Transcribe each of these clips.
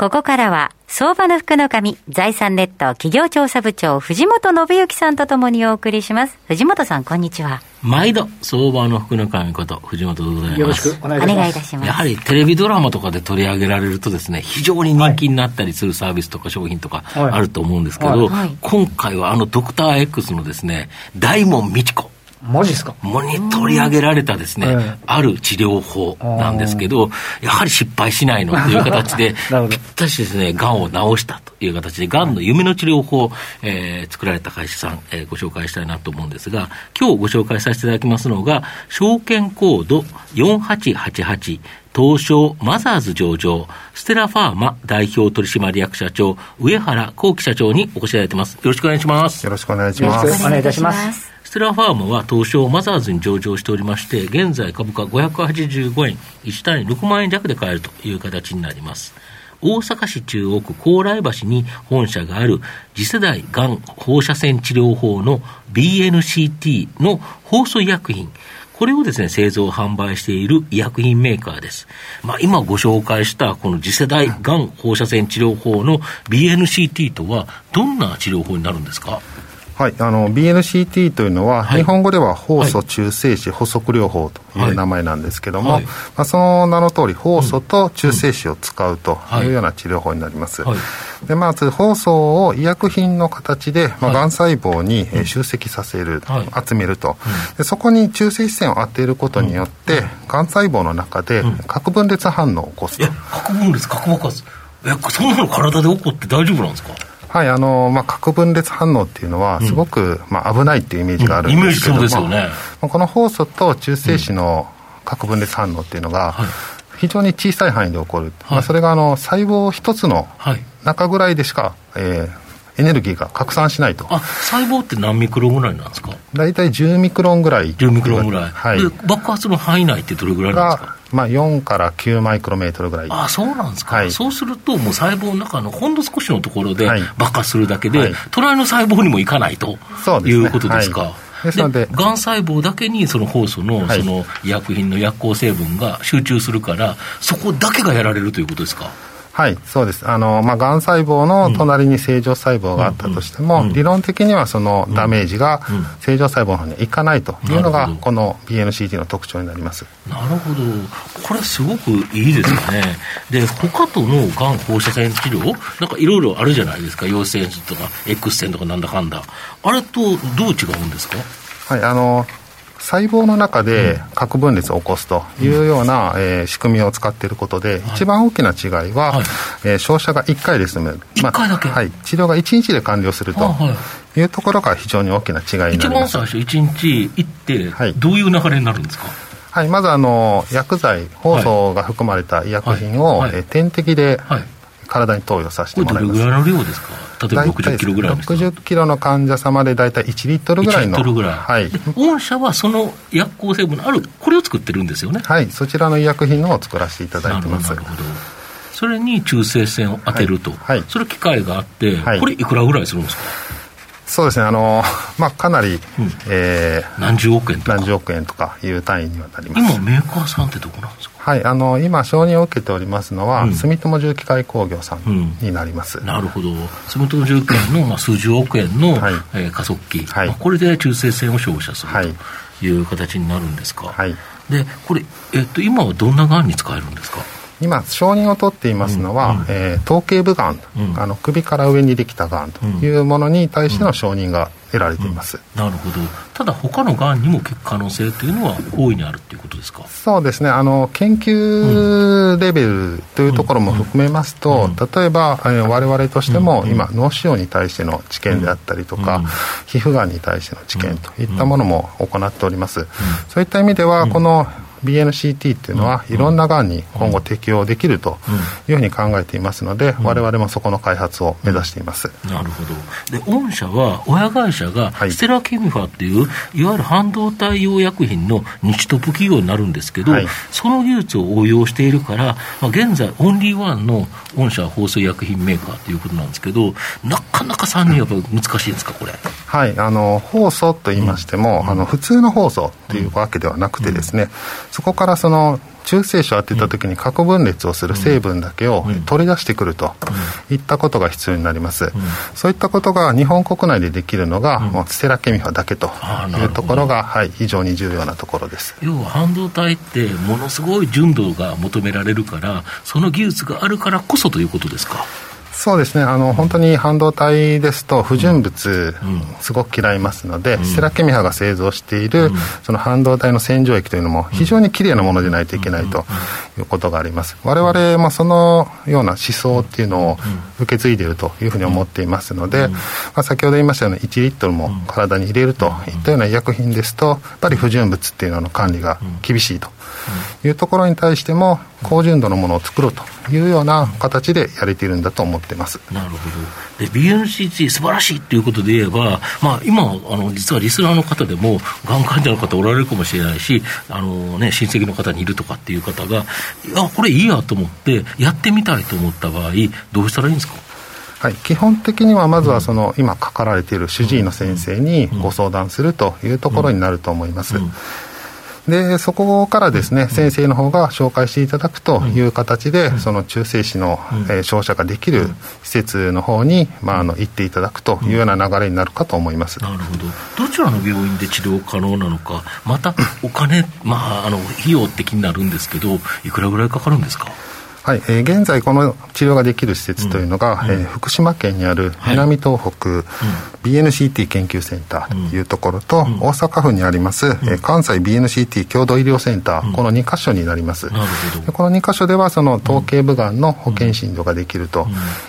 ここからは相場の福の神財産ネット企業調査部長藤本信之さんとともにお送りします。藤本さんこんにちは。毎度相場の福の神こと藤本でございます。よろしくお願いいたします。やはりテレビドラマとかで取り上げられるとですね非常に人気になったりするサービスとか商品とかあると思うんですけど、はい、今回はあのドクター X のですね大門美智子マジですか？もに取り上げられたですね、ある治療法なんですけど、やはり失敗しないのという形で、ぴったしですね、がんを治したという形で、がんの夢の治療法、えー、作られた会社さん、えー、ご紹介したいなと思うんですが、今日ご紹介させていただきますのが、証券コード4888、東証マザーズ上場、ステラファーマ代表取締役社長、上原幸樹社長にお越しいただいてます。よろしくお願いします。よろしくお願いします。よろしくお願いいたします。ステラファーマは東証マザーズに上場しておりまして、現在株価585円、1単位6万円弱で買えるという形になります。大阪市中央区高麗橋に本社がある次世代がん放射線治療法の BNCT の放送医薬品。これをですね、製造販売している医薬品メーカーです。まあ、今ご紹介したこの次世代がん放射線治療法の BNCT とはどんな治療法になるんですか？はい、あの BNCT というのは、はい、日本語では酵素中性子補足療法という名前なんですけども、はい、まあ、その名の通り酵素と中性子を使うというような治療法になります、でまず酵素を医薬品の形で、まあ、がん細胞に集積させる、集めると、でそこに中性子線を当てることによって、がん細胞の中で核分裂反応を起こすと、核分裂核爆発。えそんなの体で起こって大丈夫なんですか？はいあのまあ、核分裂反応っていうのは、すごく、うん、まあ、危ないっていうイメージがあるんですけども、うん、そうですよね、この酵素と中性子の核分裂反応っていうのが、非常に小さい範囲で起こる、はい、まあ、それがあの細胞一つの中ぐらいでしか、えー、エネルギーが拡散しないと。あ細胞って何ミクロンぐらいなんですか？大体10ミクロンぐらい。10ミクロンぐらい、はい、爆発の範囲内ってどれぐらいなんですか？まあ、4から9マイクロメートルぐらい。あそうなんですか、はい、そうすると、もう細胞の中のほんの少しのところで爆発するだけで、はい、隣の細胞にもいかないということですか。ですので、がん細胞だけにその酵素のその医薬品の薬効成分が集中するから、そこだけがやられるということですか？はいそうです。あの、まあ、がん細胞の隣に正常細胞があったとしても、理論的にはそのダメージが正常細胞の方にいかないというのが、この BNCT の特徴になります。なるほど、これ、すごくいいですよね、で他とのがん放射線治療、なんかいろいろあるじゃないですか、陽性とか X 線とかなんだかんだ、あれとどう違うんですか？はいあの細胞の中で核分裂を起こすというような、えー、仕組みを使っていることで、一番大きな違いは、はい、えー、照射が1回で済む、まあはい、治療が1日で完了するとい。うところが非常に大きな違いになります。一番最初、1日行って、はい、どういう流れになるんですか？はい、まずあの薬剤、酵素が含まれた医薬品を、はい。はい、え点滴で体に投与させてもらいます。これどれぐらいの量ですか？例えば60キロぐらいですか60キロの患者様で大体1リットルぐらいの。1リットルぐらい。はい。御社はその薬効成分のある、これを作ってるんですよね。はい、そちらの医薬品のを作らせていただいてます。なるほど。それに中性線を当てると。はい。はい、それ機械があって、はい、これいくらぐらいするんですか？そうですね、あの まあ、かなり、うん、えー、何十億円とか。何十億円とかいう単位にはなります。今、メーカーさんってどこなんですか、はい、あの今、承認を受けておりますのは、うん、住友重機械工業さんになります、うん、なるほど、住友重機械の、まあ、数十億円の、はい。えー、加速器、はい。まあ、これで中性線を照射するとい。う形になるんですか？はい、でこれ、えっと、今はどんながんに使えるんですか？今承認を取っていますのは、うん。うん、えー、頭頸部がん、うん、あの首から上にできたがんというものに対しての承認が得られています、うん、なるほど。ただ他のがんにも効く可能性というのは大いにあるということですか？そうですね。あの研究レベルというところも含めますと、例えば、えー、我々としても今脳腫瘍に対しての治験であったりとか、皮膚がんに対しての治験といったものも行っております、そういった意味ではこの BNCT っていうのは、いろんながんに今後適用できるというふうに考えていますので、われわれもそこの開発を目指しています。なるほど。で、御社は、親会社が、ステラケミファっていう、い、わゆる半導体用薬品の日トップ企業になるんですけど、はい、その技術を応用しているから、まあ、現在、オンリーワンの御社放送医薬品メーカーということなんですけど、なかなか3人やっぱ難しいですか、これ？はい、あの酵素と言いましても、うん、あの普通の酵素というわけではなくてですね、うん、そこからその中性子を当てたときに核分裂をする成分だけを取り出してくるといったことが必要になります、そういったことが日本国内でできるのが、もうステラケミファだけというところが、はい、非常に重要なところです。要は半導体ってものすごい純度が求められるからその技術があるからこそということですか？そうですね。あの本当に半導体ですと不純物、すごく嫌いますので、ステラケミハが製造している、その半導体の洗浄液というのも非常にきれいなものでないといけないということがあります。我々もそのような思想っていうのを受け継いでいるというふうに思っていますので、まあ、先ほど言いましたように1リットルも体に入れるといったような医薬品ですとやっぱり不純物っていうのの管理が厳しいというところに対しても高純度のものを作ろうというような形でやれているんだと思ってます。なるほど。で BNCT 素晴らしいということで言えば、まあ、今あの実はリスナーの方でもがん患者の方おられるかもしれないしあの、ね、親戚の方にいるとかっていう方がいやこれいいやと思ってやってみたいと思った場合どうしたらいいんですか？はい、基本的にはまずはその、今かかられている主治医の先生にご相談するというところになると思います。うん。うんでそこからですね、先生の方が紹介していただくという形で、その中性子の、えー、照射ができる施設の方に、まあ、あの行っていただくというような流れになるかと思います。なるほど。どちらの病院で治療可能なのか、またお金、まあ、あの費用的になるんですけど、いくらぐらいかかるんですか？はい、えー、現在この治療ができる施設というのが、うん、えー、福島県にある南東北、はい、BNCT 研究センターというところと、うん、大阪府にあります、うん、えー、関西 BNCT 共同医療センター、この2箇所になります、この2箇所ではその頭頸部がんの保険診療ができると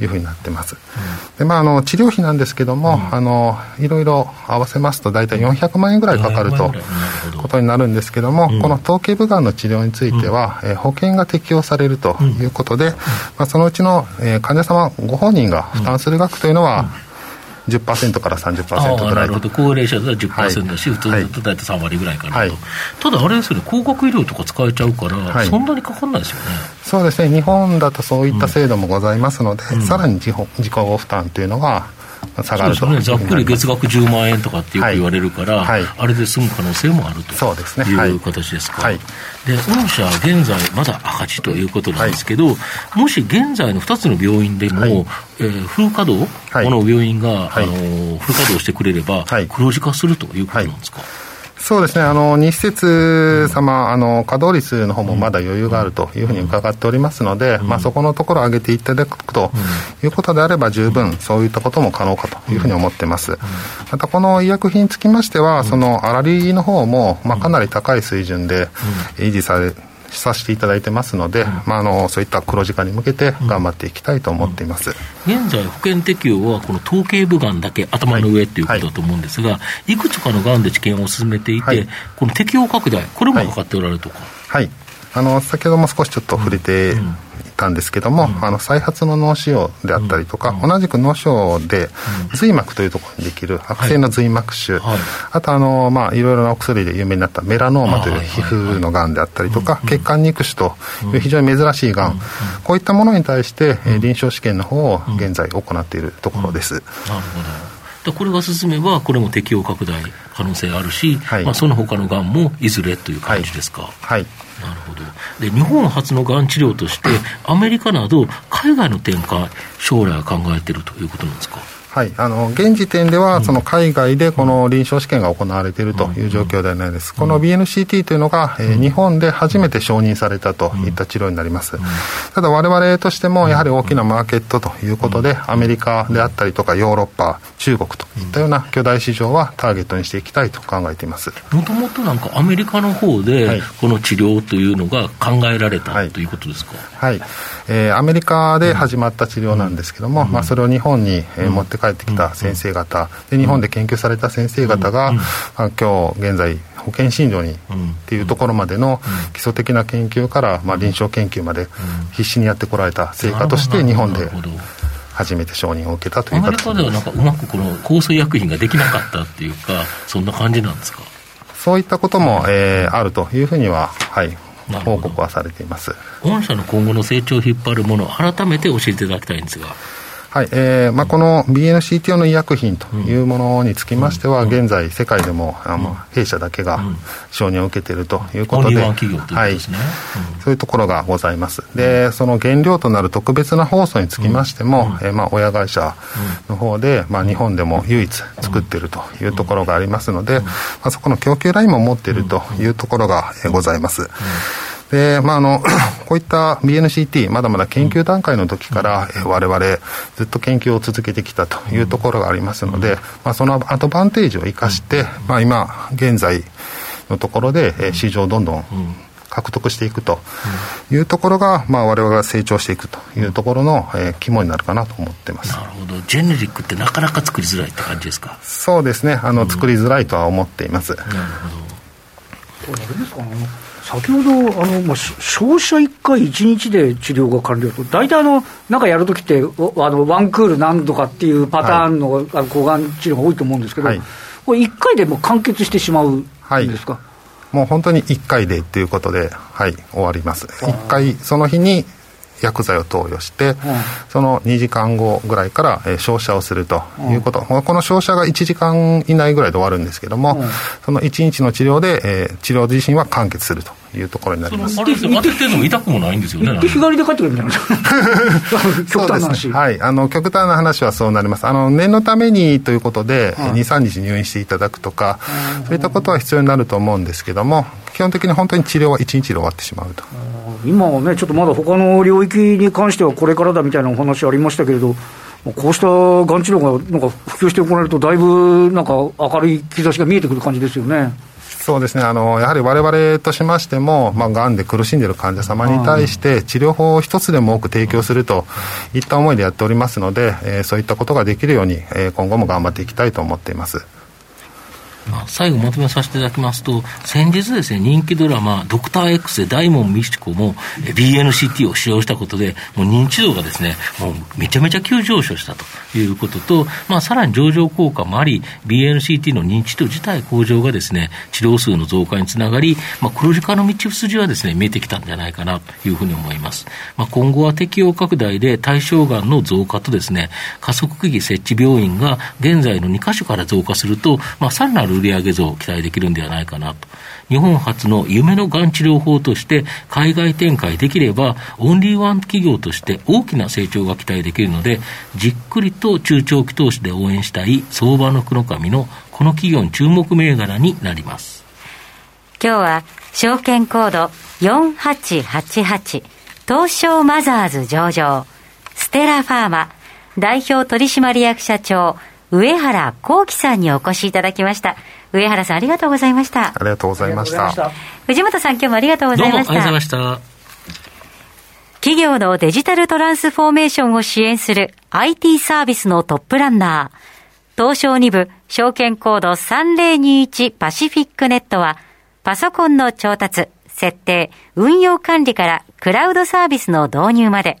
いうふうになってます、でまあ、あの治療費なんですけども、あのいろいろ合わせますと大体400万円ぐらいかかるとことになるんですけども、この頭頸部がんの治療については、えー、保険が適用されるということで、まあ、そのうちの、えー、患者様ご本人が負担する額というのは、10%から30%ぐらいなるほど、高齢者だと10%だし、はい、普通だと大体3割ぐらいかなと、はい、ただあれですよね、高額医療とか使えちゃうから、はい、そんなにかかんないですよね。そうですね、日本だとそういった制度もございますので、うん、さらに自己自己負担というのが、下がると、ね、ざっくり月額10万円とかってよく言われるから、はい、あれで済む可能性もあるとそうです、ね、い。う形ですか。はい。で御社、現在、まだ赤字ということなんですけど、はい、もし現在の2つの病院でも、はい、えー、フル稼働、この病院が、あのフル稼働してくれれば、黒字化するということなんですか？そうですね、あの日設様、あの稼働率の方もまだ余裕があるというふうに伺っておりますので、まあ、そこのところを上げていただくということであれば、十分そういったことも可能かというふうに思ってます。また、この医薬品につきましては、その粗利の方も、まあ、かなり高い水準で維持されさせていただいてますので、まあ、あのそういった黒字化に向けて頑張っていきたいと思っています、現在、保険適用はこの頭頸部がんだけ頭の上ということだと思うんですが、はい、いくつかのがんで治験を進めていて、はい、この適用拡大、これもかかっておられるとか。はい、あの先ほども少しちょっと触れてたんですけども、うん、あの再発の脳腫瘍であったりとか、うん、同じく脳腫瘍で髄膜というところにできる悪性の髄膜腫、はい、あとあの、まあ、いろいろなお薬で有名になったメラノーマという皮膚のがんであったりとか、血管肉腫という非常に珍しいがん、こういったものに対して、え臨床試験の方を現在行っているところです。なるほどこれが進めば、これも適用拡大可能性あるし、はい、まあ、その他のがんもいずれという感じですか。はい、はいなるほどで日本初のがん治療として、アメリカなど海外の展開、将来は考えているということなんですか？はい、あの現時点では、その海外でこの臨床試験が行われているという状況ではないです、この BNCT というのが、えー、日本で初めて承認されたといった治療になります、ただ、われわれとしても、やはり大きなマーケットということで、アメリカであったりとか、ヨーロッパ、中国といったような巨大市場はターゲットにしていきたいと考えています。もともとなんか、アメリカの方で、この治療というのが考えられた、はい、ということですか？はい。えー、アメリカで始まった治療なんですけども、まあ、それを日本に、えー、持って帰ってきた先生方、で日本で研究された先生方が、あ今日現在保険診療にっていうところまでの基礎的な研究から、まあ、臨床研究まで必死にやってこられた成果として日本で初めて承認を受けたという形アメリカではなんかうまくこの抗生薬品ができなかったっていうかそんな感じなんですか？そういったことも、えー、あるというふうには、はい、報告はされています。御社の今後の成長を引っ張るもの改めて教えていただきたいんですがはいえーまあ、この BNCTO の医薬品というものにつきましては、現在、世界でもあの弊社だけが承認を受けているということで、はい、そういうところがございます。で、その原料となる特別な酵素につきましても、えーまあ、親会社の方で、まあ、日本でも唯一作っているというところがありますので、まあ、そこの供給ラインも持っているというところがございます。で、まあ、あの、こういった BNCT、まだまだ研究段階の時から、え我々、ずっと研究を続けてきたというところがありますので、まあ、そのアドバンテージを生かして、まあ、今、現在のところで、え市場をどんどん獲得していくというところが、まあ、我々が成長していくというところの、えー、肝になるかなと思ってます。なるほど、ジェネリックってなかなか作りづらいって感じですか？そうですね、あの、作りづらいとは思っています。なるほど。あれですか？先ほどあの、まあ、消費者1回1日で治療が完了と、大体あの、なんかやるときってあの、ワンクール何度かっていうパターンの,、あの抗がん治療が多いと思うんですけど、はい、これ、1回でも完結してしまうんですか、はい、もう本当に1回でっていうことで、はい、終わります。1回、その日に薬剤を投与して、うん、その2時間後ぐらいから、えー、照射をするということ、うん、この照射が1時間以内ぐらいで終わるんですけども、うん、その1日の治療で、えー、治療自身は完結するというところになります。あれですよ当てても痛くもないんですよね日帰りで帰ってくるみたいな。極端な話、ね、はい。あの極端な話はそうなります。あの念のためにということで、うん、23日入院していただくとか、そういったことは必要になると思うんですけども基本的に本当に治療は1日で終わってしまうと今はねちょっとまだ他の領域に関してはこれからだみたいなお話ありましたけれどこうしたがん治療がなんか普及して行われると、だいぶなんか明るい兆しが見えてくる感じですよね。そうですねあのやはりわれわれとしましても、まあ、がんで苦しんでいる患者様に対して、治療法を一つでも多く提供するといった思いでやっておりますので、えー、そういったことができるように、えー、今後も頑張っていきたいと思っています。まあ、最後まとめさせていただきますと、先日ですね、人気ドラマ、ドクター X で大門美智子も BNCT を使用したことで、もう認知度がですね、もうめちゃめちゃ急上昇したということと、まあ、さらに上場効果もあり、BNCT の認知度自体向上がですね、治療数の増加につながり、まあ、黒字化の道筋はですね、見えてきたんじゃないかなというふうに思います。まあ、今後は適用拡大で対象がんの増加とですね、加速区域設置病院が現在の2カ所から増加すると、まあ、さらなる売上増を期待できるんではないかなと。日本初の夢のがん治療法として海外展開できれば、オンリーワン企業として大きな成長が期待できるので、じっくりと中長期投資で応援したい相場の黒髪のこの企業に注目銘柄になります。今日は証券コード4888東証マザーズ上場ステラファーマ代表取締役社長上原幸喜さんにお越しいただきました。上原さんありがとうございました。ありがとうございました。藤本さん今日もありがとうございました。どうもありがとうございました。企業のデジタルトランスフォーメーションを支援する IT サービスのトップランナー、東証2部証券コード3021パシフィックネットは、パソコンの調達、設定、運用管理からクラウドサービスの導入まで、